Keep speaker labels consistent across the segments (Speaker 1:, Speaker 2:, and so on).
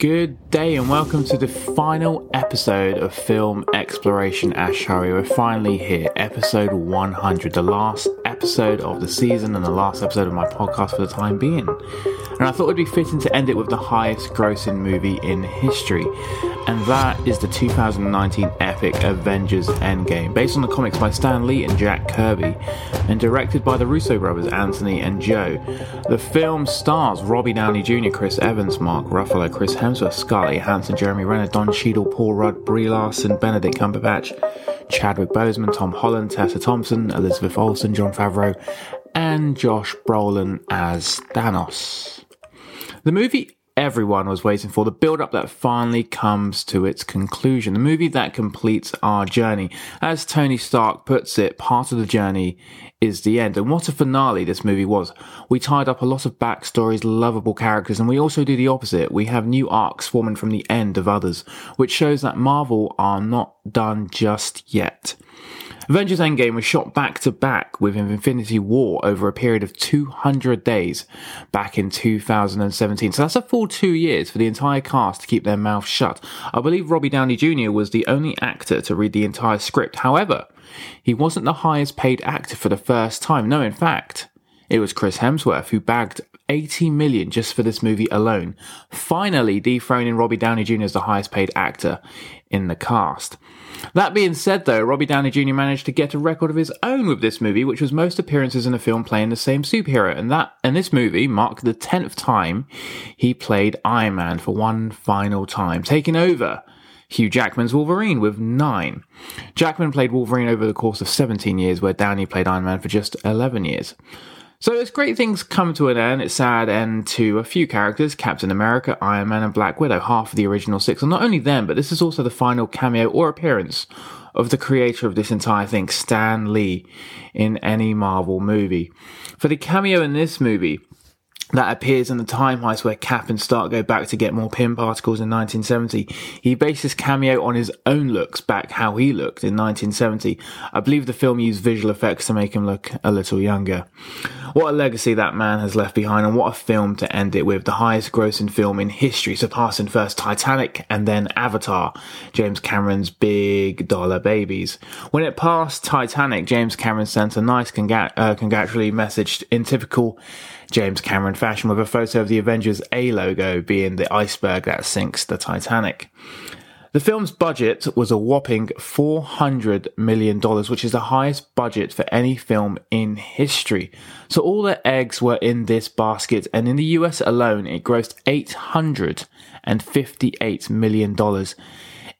Speaker 1: Good day and welcome to the final episode of Film Exploration Ashari. We're finally here, episode 100, the last episode of the season and the last episode of my podcast for the time being. And I thought it'd be fitting to end it with the highest grossing movie in history, and that is the 2019 epic Avengers Endgame, based on the comics by Stan Lee and Jack Kirby, and directed by the Russo brothers Anthony and Joe. The film stars Robbie Downey Jr., Chris Evans, Mark Ruffalo, Chris Hemsworth, Scarlett Johansson, Jeremy Renner, Don Cheadle, Paul Rudd, Brie Larson, Benedict Cumberbatch, Chadwick Boseman, Tom Holland, Tessa Thompson, Elizabeth Olsen, Jon Favreau, and Josh Brolin as Thanos. The movie everyone was waiting for, the build up that finally comes to its conclusion, the movie that completes our journey. As Tony Stark puts it, part of the journey is the end. And what a finale this movie was. We tied up a lot of backstories, lovable characters, and we also do the opposite. We have new arcs forming from the end of others, which shows that Marvel are not done just yet. Avengers Endgame was shot back to back with Infinity War over a period of 200 days back in 2017. So that's a full two years for the entire cast to keep their mouths shut. I believe Robbie Downey Jr. was the only actor to read the entire script. However, he wasn't the highest paid actor for the first time. No, in fact, it was Chris Hemsworth who bagged 80 million just for this movie alone, finally dethroning Robbie Downey Jr. as the highest paid actor in the cast. That being said, though, Robbie Downey Jr. managed to get a record of his own with this movie, which was most appearances in a film playing the same superhero, and that and this movie marked the tenth time he played Iron Man for one final time, taking over Hugh Jackman's Wolverine with nine. Jackman played Wolverine over the course of 17 years, where Downey played Iron Man for just 11 years. So as great things come to an end, it's sad end to a few characters, Captain America, Iron Man, and Black Widow, half of the original six. And not only them, but this is also the final cameo or appearance of the creator of this entire thing, Stan Lee, in any Marvel movie. For the cameo in this movie, that appears in the time heist where Cap and Stark go back to get more Pym particles in 1970. He based his cameo on his own looks back how he looked in 1970. I believe the film used visual effects to make him look a little younger. What a legacy that man has left behind and what a film to end it with. The highest grossing film in history, surpassing first Titanic and then Avatar, James Cameron's big dollar babies. When it passed Titanic, James Cameron sent a nice congrat- uh, congratulatory message in typical James Cameron fashion with a photo of the Avengers A logo being the iceberg that sinks the Titanic. The film's budget was a whopping $400 million, which is the highest budget for any film in history. So all the eggs were in this basket, and in the US alone, it grossed $858 million.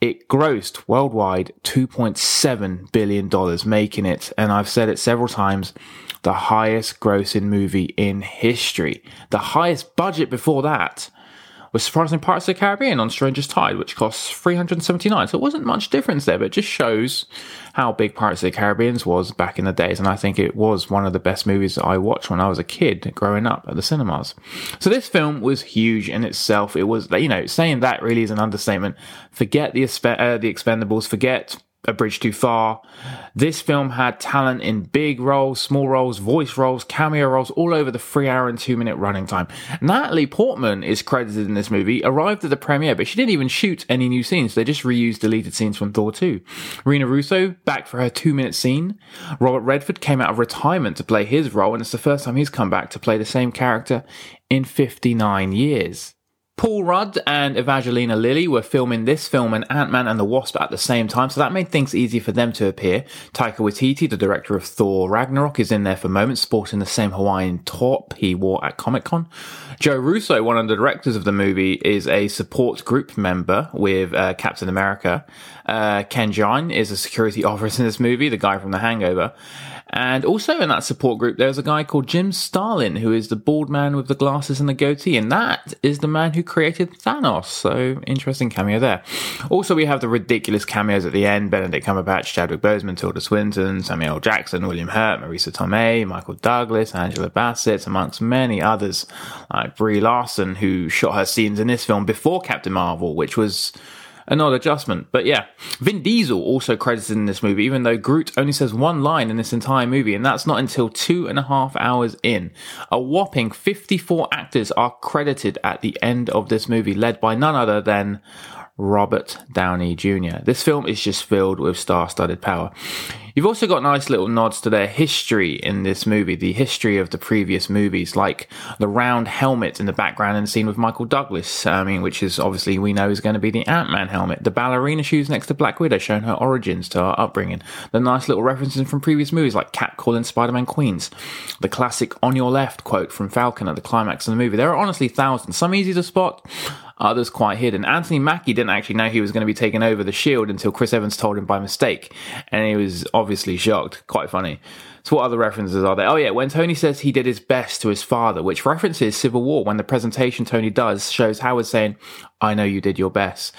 Speaker 1: It grossed worldwide $2.7 billion, making it, and I've said it several times, the highest grossing movie in history. The highest budget before that was surprising Pirates of the Caribbean on Stranger Tides, which costs 379. So it wasn't much difference there, but it just shows how big Pirates of the Caribbean was back in the days. And I think it was one of the best movies that I watched when I was a kid growing up at the cinemas. So this film was huge in itself. It was, you know, saying that really is an understatement. Forget the, uh, the Expendables, forget a Bridge Too Far. This film had talent in big roles, small roles, voice roles, cameo roles, all over the three hour and two minute running time. Natalie Portman is credited in this movie, arrived at the premiere, but she didn't even shoot any new scenes. They just reused deleted scenes from Thor 2. Rene Russo, back for her two minute scene. Robert Redford came out of retirement to play his role, and it's the first time he's come back to play the same character in 59 years. Paul Rudd and Evangelina Lilly were filming this film and Ant-Man and the Wasp at the same time, so that made things easy for them to appear. Taika Waititi, the director of Thor Ragnarok, is in there for moments, sporting the same Hawaiian top he wore at Comic-Con. Joe Russo, one of the directors of the movie, is a support group member with uh, Captain America. Uh, Ken Jeong is a security officer in this movie, the guy from The Hangover. And also in that support group, there's a guy called Jim Starlin, who is the bald man with the glasses and the goatee, and that is the man who created Thanos. So interesting cameo there. Also, we have the ridiculous cameos at the end: Benedict Cumberbatch, Chadwick Boseman, Tilda Swinton, Samuel Jackson, William Hurt, Marisa Tomei, Michael Douglas, Angela Bassett, amongst many others, like Brie Larson, who shot her scenes in this film before Captain Marvel, which was an odd adjustment. But yeah, Vin Diesel also credited in this movie, even though Groot only says one line in this entire movie, and that's not until two and a half hours in. A whopping 54 actors are credited at the end of this movie, led by none other than Robert Downey Jr. This film is just filled with star studded power. You've also got nice little nods to their history in this movie, the history of the previous movies, like the round helmet in the background and scene with Michael Douglas, I mean, which is obviously we know is going to be the Ant Man helmet, the ballerina shoes next to Black Widow showing her origins to her upbringing, the nice little references from previous movies like Cap calling Spider Man Queens, the classic on your left quote from Falcon at the climax of the movie. There are honestly thousands, some easy to spot, others quite hidden. Anthony Mackie didn't actually know he was going to be taking over the Shield until Chris Evans told him by mistake, and he was obviously shocked. Quite funny. So, what other references are there? Oh, yeah, when Tony says he did his best to his father, which references Civil War, when the presentation Tony does shows Howard saying, I know you did your best.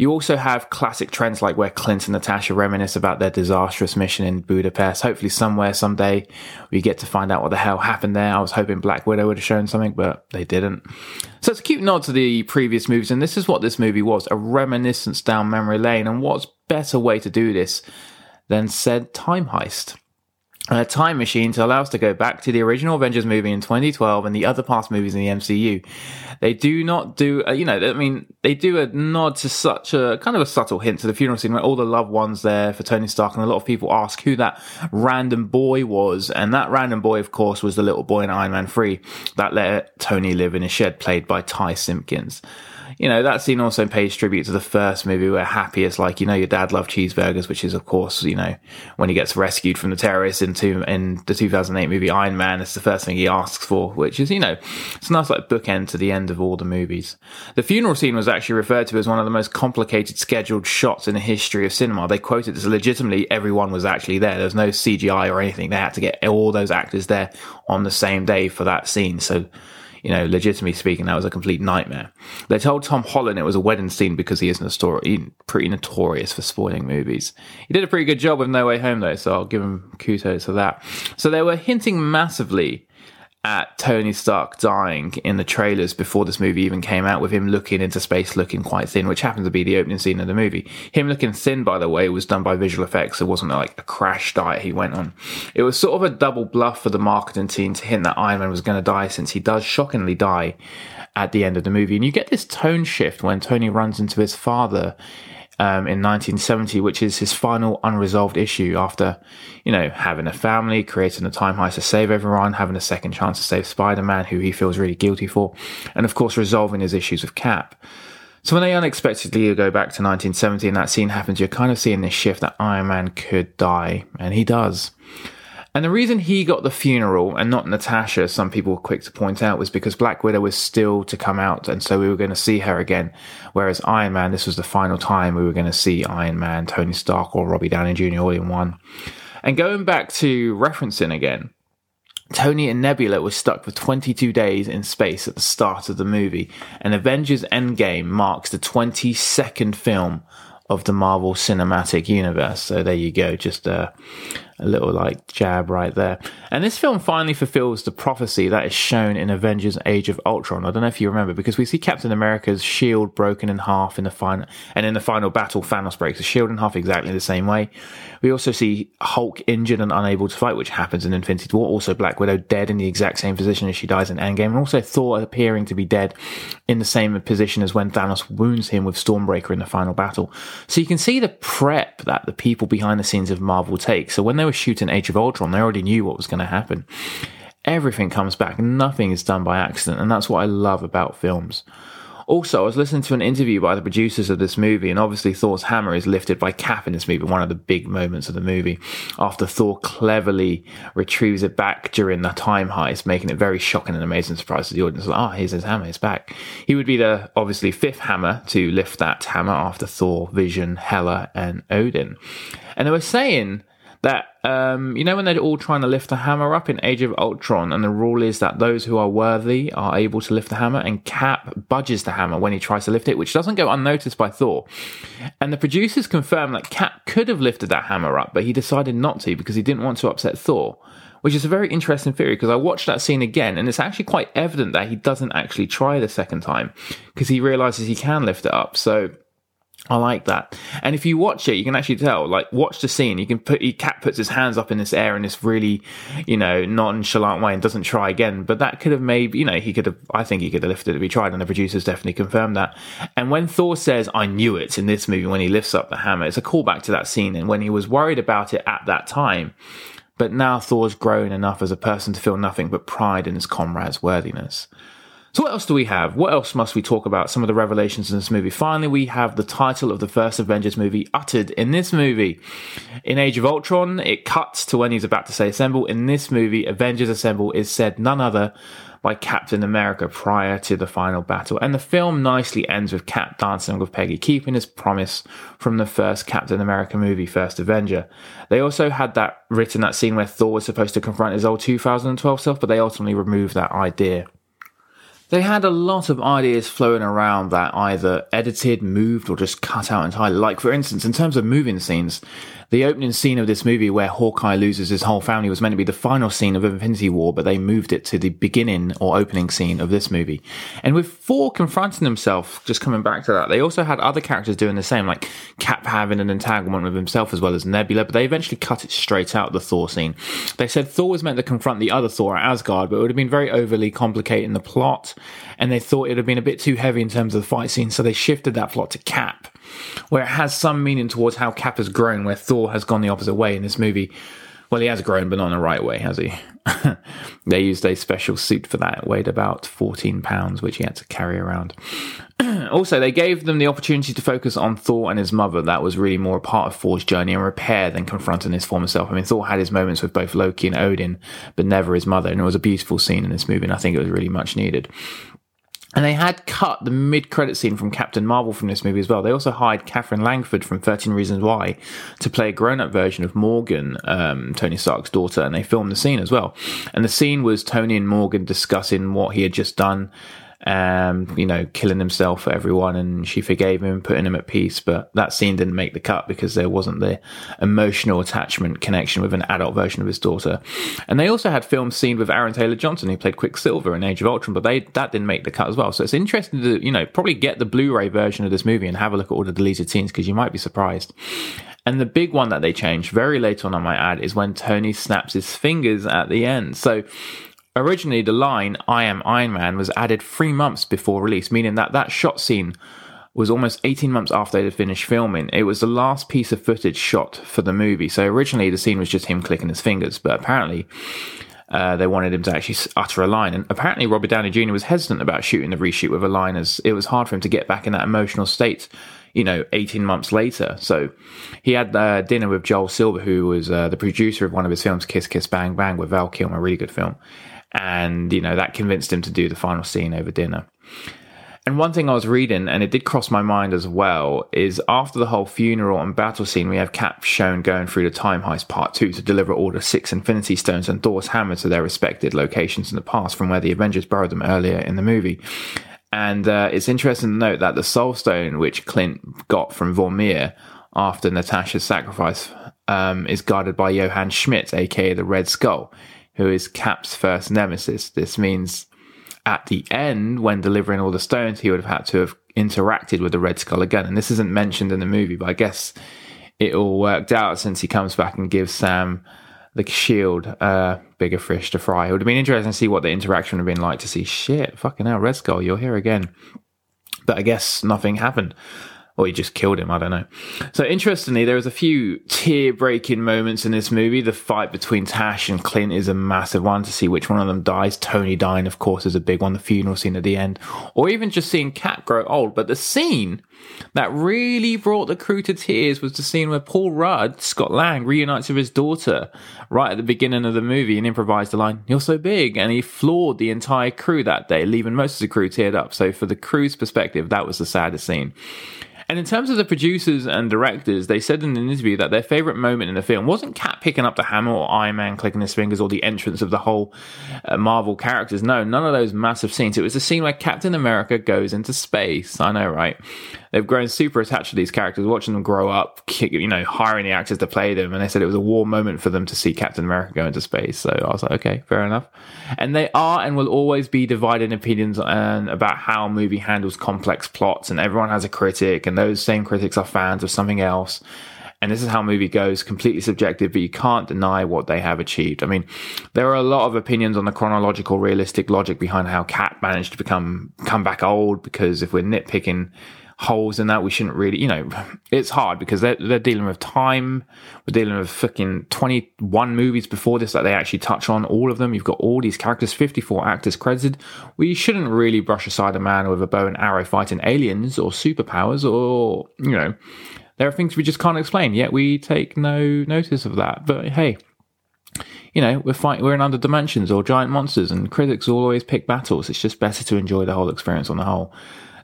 Speaker 1: You also have classic trends like where Clint and Natasha reminisce about their disastrous mission in Budapest. Hopefully, somewhere, someday, we get to find out what the hell happened there. I was hoping Black Widow would have shown something, but they didn't. So it's a cute nod to the previous movies, and this is what this movie was a reminiscence down memory lane. And what's better way to do this than said time heist? A time machine to allow us to go back to the original Avengers movie in 2012 and the other past movies in the MCU. They do not do, uh, you know, I mean, they do a nod to such a kind of a subtle hint to the funeral scene where all the loved ones there for Tony Stark and a lot of people ask who that random boy was. And that random boy, of course, was the little boy in Iron Man 3 that let Tony live in a shed played by Ty Simpkins you know, that scene also pays tribute to the first movie where Happy is like, you know, your dad loved cheeseburgers, which is, of course, you know, when he gets rescued from the terrorists into, in the 2008 movie Iron Man, it's the first thing he asks for, which is, you know, it's a nice like bookend to the end of all the movies. The funeral scene was actually referred to as one of the most complicated scheduled shots in the history of cinema. They quoted as legitimately everyone was actually there. There was no CGI or anything. They had to get all those actors there on the same day for that scene. So, you know, legitimately speaking, that was a complete nightmare. They told Tom Holland it was a wedding scene because he is story, pretty notorious for spoiling movies. He did a pretty good job with No Way Home though, so I'll give him kudos for that. So they were hinting massively at Tony Stark dying in the trailers before this movie even came out, with him looking into space looking quite thin, which happens to be the opening scene of the movie. Him looking thin, by the way, was done by visual effects. It wasn't like a crash diet he went on. It was sort of a double bluff for the marketing team to hint that Iron Man was going to die, since he does shockingly die at the end of the movie. And you get this tone shift when Tony runs into his father um, in 1970, which is his final unresolved issue after, you know, having a family, creating a time heist to save everyone, having a second chance to save Spider-Man, who he feels really guilty for, and of course resolving his issues with Cap. So when they unexpectedly go back to 1970 and that scene happens, you're kind of seeing this shift that Iron Man could die, and he does. And the reason he got the funeral and not Natasha, some people were quick to point out, was because Black Widow was still to come out, and so we were going to see her again. Whereas Iron Man, this was the final time we were going to see Iron Man, Tony Stark, or Robbie Downey Jr. all in one. And going back to referencing again, Tony and Nebula were stuck for 22 days in space at the start of the movie, and Avengers Endgame marks the 22nd film of the Marvel Cinematic Universe. So there you go, just a, a little like jab right there. And this film finally fulfills the prophecy that is shown in Avengers Age of Ultron. I don't know if you remember, because we see Captain America's shield broken in half in the final, and in the final battle, Thanos breaks the shield in half exactly the same way. We also see Hulk injured and unable to fight, which happens in Infinity War. Also Black Widow dead in the exact same position as she dies in Endgame. And also Thor appearing to be dead in the same position as when Thanos wounds him with Stormbreaker in the final battle. So you can see the prep that the people behind the scenes of Marvel take. So when they were shooting Age of Ultron, they already knew what was going to happen. Everything comes back. Nothing is done by accident. And that's what I love about films. Also, I was listening to an interview by the producers of this movie, and obviously Thor's hammer is lifted by Cap in this movie, one of the big moments of the movie, after Thor cleverly retrieves it back during the time heist, making it very shocking and amazing surprise to the audience. Like, oh, here's his hammer, it's back. He would be the obviously fifth hammer to lift that hammer after Thor, Vision, Hela, and Odin. And they were saying that um, you know when they're all trying to lift the hammer up in Age of Ultron, and the rule is that those who are worthy are able to lift the hammer, and Cap budges the hammer when he tries to lift it, which doesn't go unnoticed by Thor. And the producers confirm that Cap could have lifted that hammer up, but he decided not to because he didn't want to upset Thor. Which is a very interesting theory because I watched that scene again and it's actually quite evident that he doesn't actually try the second time because he realizes he can lift it up. So I like that. And if you watch it, you can actually tell, like, watch the scene. You can put, he, Cap puts his hands up in this air in this really, you know, nonchalant way and doesn't try again. But that could have made, you know, he could have, I think he could have lifted it if he tried. And the producers definitely confirmed that. And when Thor says, I knew it in this movie, when he lifts up the hammer, it's a callback to that scene. And when he was worried about it at that time, but now Thor's grown enough as a person to feel nothing but pride in his comrade's worthiness. So what else do we have? What else must we talk about? Some of the revelations in this movie. Finally, we have the title of the first Avengers movie uttered in this movie. In Age of Ultron, it cuts to when he's about to say assemble. In this movie, Avengers Assemble is said none other by Captain America prior to the final battle. And the film nicely ends with Cap dancing with Peggy, keeping his promise from the first Captain America movie, First Avenger. They also had that written, that scene where Thor was supposed to confront his old 2012 self, but they ultimately removed that idea. They had a lot of ideas flowing around that either edited, moved, or just cut out entirely. Like, for instance, in terms of moving scenes, the opening scene of this movie where Hawkeye loses his whole family was meant to be the final scene of Infinity War, but they moved it to the beginning or opening scene of this movie. And with Thor confronting himself, just coming back to that, they also had other characters doing the same, like Cap having an entanglement with himself as well as Nebula, but they eventually cut it straight out the Thor scene. They said Thor was meant to confront the other Thor at Asgard, but it would have been very overly complicating the plot, and they thought it would have been a bit too heavy in terms of the fight scene, so they shifted that plot to Cap where it has some meaning towards how Cap has grown, where Thor has gone the opposite way in this movie. Well, he has grown, but not in the right way, has he? they used a special suit for that. It weighed about 14 pounds, which he had to carry around. also, they gave them the opportunity to focus on Thor and his mother. That was really more a part of Thor's journey and repair than confronting his former self. I mean, Thor had his moments with both Loki and Odin, but never his mother. And it was a beautiful scene in this movie, and I think it was really much needed. And they had cut the mid-credit scene from Captain Marvel from this movie as well. They also hired Katherine Langford from 13 Reasons Why to play a grown-up version of Morgan, um, Tony Stark's daughter, and they filmed the scene as well. And the scene was Tony and Morgan discussing what he had just done um, you know, killing himself for everyone, and she forgave him, putting him at peace. But that scene didn't make the cut because there wasn't the emotional attachment connection with an adult version of his daughter. And they also had films seen with Aaron Taylor Johnson, who played Quicksilver in Age of Ultron, but they that didn't make the cut as well. So it's interesting to you know probably get the Blu-ray version of this movie and have a look at all the deleted scenes because you might be surprised. And the big one that they changed very late on, I might add, is when Tony snaps his fingers at the end. So Originally, the line "I am Iron Man" was added three months before release, meaning that that shot scene was almost 18 months after they had finished filming. It was the last piece of footage shot for the movie. So originally, the scene was just him clicking his fingers, but apparently. Uh, they wanted him to actually utter a line, and apparently Robert Downey Jr. was hesitant about shooting the reshoot with a line, as it was hard for him to get back in that emotional state you know, 18 months later. So he had uh, dinner with Joel Silver, who was uh, the producer of one of his films, Kiss Kiss Bang Bang, with Val Kilmer, a really good film and you know that convinced him to do the final scene over dinner. And one thing I was reading, and it did cross my mind as well, is after the whole funeral and battle scene, we have Cap shown going through the time heist part two to deliver all the six Infinity Stones and Thor's hammer to their respected locations in the past from where the Avengers borrowed them earlier in the movie. And uh, it's interesting to note that the Soul Stone, which Clint got from Vormir after Natasha's sacrifice, um, is guarded by Johann Schmidt, aka the Red Skull who is Cap's first nemesis. This means at the end, when delivering all the stones, he would have had to have interacted with the Red Skull again. And this isn't mentioned in the movie, but I guess it all worked out since he comes back and gives Sam the shield uh, bigger fish to fry. It would have been interesting to see what the interaction would have been like to see shit, fucking hell, Red Skull, you're here again. But I guess nothing happened or he just killed him. I don't know. So interestingly, there was a few tear breaking moments in this movie. The fight between Tash and Clint is a massive one to see which one of them dies. Tony dying, of course, is a big one. The funeral scene at the end, or even just seeing Cap grow old. But the scene that really brought the crew to tears was the scene where Paul Rudd, Scott Lang, reunites with his daughter right at the beginning of the movie and improvised the line, You're so big. And he floored the entire crew that day, leaving most of the crew teared up. So, for the crew's perspective, that was the saddest scene. And in terms of the producers and directors, they said in an interview that their favorite moment in the film wasn't Cap picking up the hammer or Iron Man clicking his fingers or the entrance of the whole uh, Marvel characters. No, none of those massive scenes. It was the scene where Captain America goes into space. I know, right? they've grown super attached to these characters, watching them grow up, you know, hiring the actors to play them. And they said it was a warm moment for them to see Captain America go into space. So I was like, okay, fair enough. And they are and will always be divided opinions on, about how a movie handles complex plots. And everyone has a critic and those same critics are fans of something else. And this is how movie goes, completely subjective, but you can't deny what they have achieved. I mean, there are a lot of opinions on the chronological, realistic logic behind how Cap managed to become come back old. Because if we're nitpicking holes in that. We shouldn't really, you know, it's hard because they're, they're dealing with time. We're dealing with fucking 21 movies before this that they actually touch on all of them. You've got all these characters, 54 actors credited. We shouldn't really brush aside a man with a bow and arrow fighting aliens or superpowers or, you know, there are things we just can't explain, yet we take no notice of that. But hey, you know, we're fighting, we're in other dimensions or giant monsters, and critics always pick battles. It's just better to enjoy the whole experience on the whole.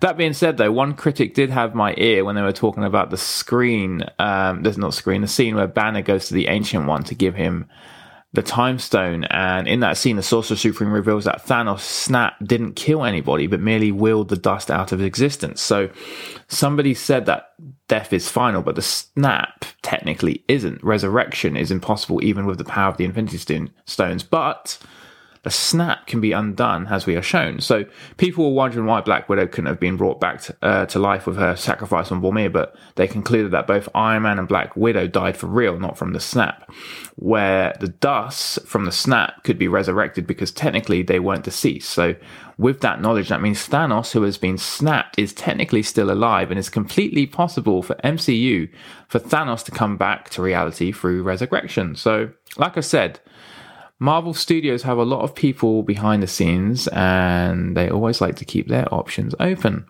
Speaker 1: That being said, though, one critic did have my ear when they were talking about the screen. Um, there's not screen, the scene where Banner goes to the Ancient One to give him the Time Stone, and in that scene, the Sorcerer Supreme reveals that Thanos snap didn't kill anybody, but merely willed the dust out of existence. So, somebody said that death is final, but the snap technically isn't. Resurrection is impossible, even with the power of the Infinity Stones. But a snap can be undone, as we are shown. So people were wondering why Black Widow couldn't have been brought back to, uh, to life with her sacrifice on Vormir, but they concluded that both Iron Man and Black Widow died for real, not from the snap. Where the dust from the snap could be resurrected because technically they weren't deceased. So with that knowledge, that means Thanos, who has been snapped, is technically still alive, and it's completely possible for MCU for Thanos to come back to reality through resurrection. So, like I said, Marvel Studios have a lot of people behind the scenes and they always like to keep their options open.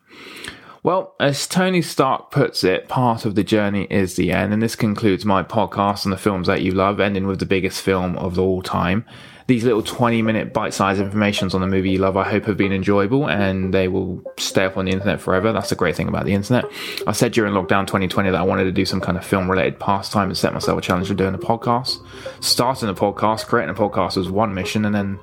Speaker 1: Well, as Tony Stark puts it, part of the journey is the end, and this concludes my podcast on the films that you love, ending with the biggest film of all time these little 20 minute bite sized informations on the movie you love, I hope have been enjoyable and they will stay up on the internet forever. That's the great thing about the internet. I said during lockdown 2020 that I wanted to do some kind of film related pastime and set myself a challenge of doing a podcast. Starting a podcast, creating a podcast was one mission and then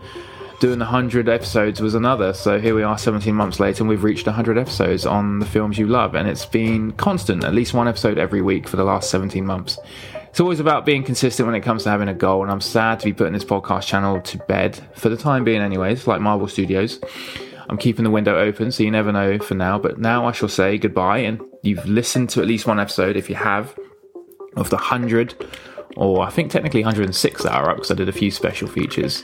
Speaker 1: doing the 100 episodes was another. So here we are 17 months later and we've reached 100 episodes on the films you love. And it's been constant, at least one episode every week for the last 17 months it's always about being consistent when it comes to having a goal. And I'm sad to be putting this podcast channel to bed for the time being, anyways, like Marvel Studios. I'm keeping the window open, so you never know for now. But now I shall say goodbye. And you've listened to at least one episode, if you have, of the 100, or I think technically 106 that are up because I did a few special features.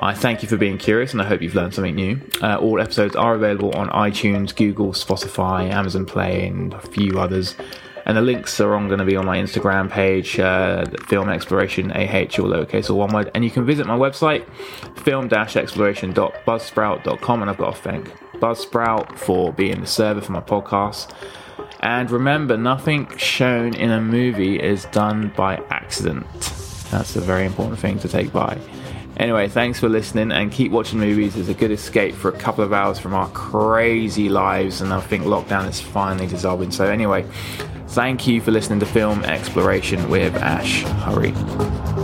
Speaker 1: I thank you for being curious and I hope you've learned something new. Uh, all episodes are available on iTunes, Google, Spotify, Amazon Play, and a few others and the links are on going to be on my Instagram page, uh, Film Exploration AH or lowercase or one word. And you can visit my website, film-exploration.buzzsprout.com, and I've got to thank Buzzsprout for being the server for my podcast. And remember, nothing shown in a movie is done by accident. That's a very important thing to take by. Anyway, thanks for listening and keep watching movies. It's a good escape for a couple of hours from our crazy lives, and I think lockdown is finally dissolving. So, anyway, Thank you for listening to Film Exploration with Ash Hurry.